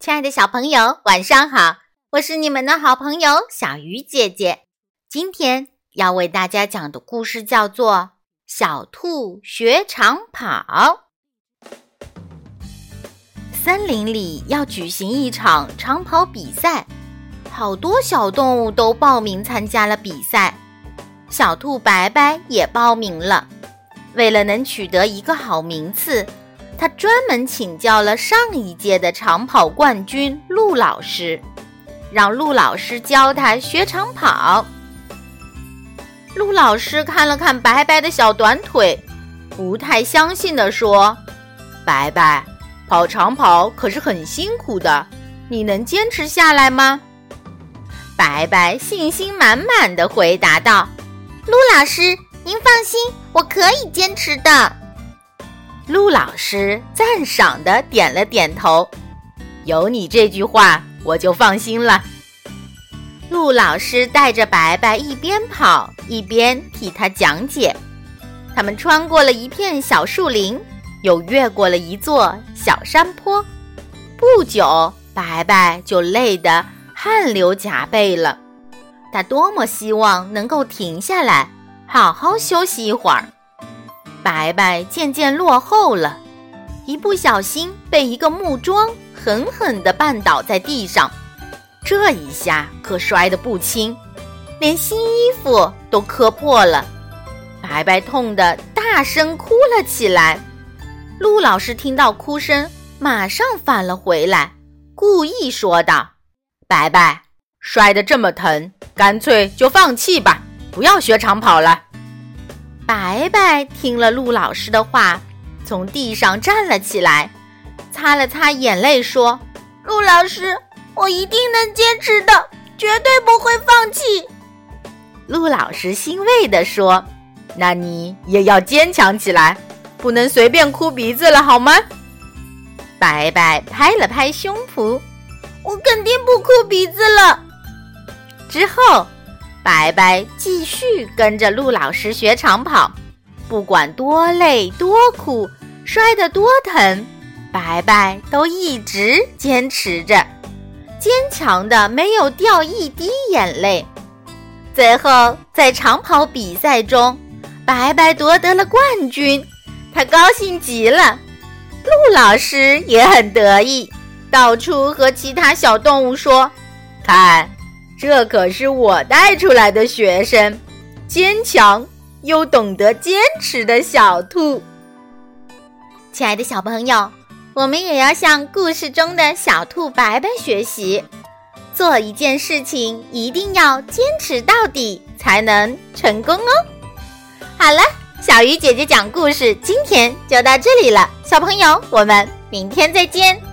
亲爱的小朋友，晚上好！我是你们的好朋友小鱼姐姐。今天要为大家讲的故事叫做《小兔学长跑》。森林里要举行一场长跑比赛，好多小动物都报名参加了比赛。小兔白白也报名了。为了能取得一个好名次。他专门请教了上一届的长跑冠军陆老师，让陆老师教他学长跑。陆老师看了看白白的小短腿，不太相信地说：“白白，跑长跑可是很辛苦的，你能坚持下来吗？”白白信心满满地回答道：“陆老师，您放心，我可以坚持的。”陆老师赞赏的点了点头，有你这句话，我就放心了。陆老师带着白白一边跑一边替他讲解。他们穿过了一片小树林，又越过了一座小山坡。不久，白白就累得汗流浃背了。他多么希望能够停下来，好好休息一会儿。白白渐渐落后了，一不小心被一个木桩狠狠地绊倒在地上，这一下可摔得不轻，连新衣服都磕破了。白白痛得大声哭了起来。陆老师听到哭声，马上返了回来，故意说道：“白白，摔得这么疼，干脆就放弃吧，不要学长跑了。”白白听了陆老师的话，从地上站了起来，擦了擦眼泪，说：“陆老师，我一定能坚持的，绝对不会放弃。”陆老师欣慰地说：“那你也要坚强起来，不能随便哭鼻子了，好吗？”白白拍了拍胸脯：“我肯定不哭鼻子了。”之后。白白继续跟着陆老师学长跑，不管多累多苦，摔得多疼，白白都一直坚持着，坚强的没有掉一滴眼泪。最后，在长跑比赛中，白白夺得了冠军，他高兴极了。陆老师也很得意，到处和其他小动物说：“看。”这可是我带出来的学生，坚强又懂得坚持的小兔。亲爱的小朋友，我们也要向故事中的小兔白白学习，做一件事情一定要坚持到底，才能成功哦。好了，小鱼姐姐讲故事今天就到这里了，小朋友，我们明天再见。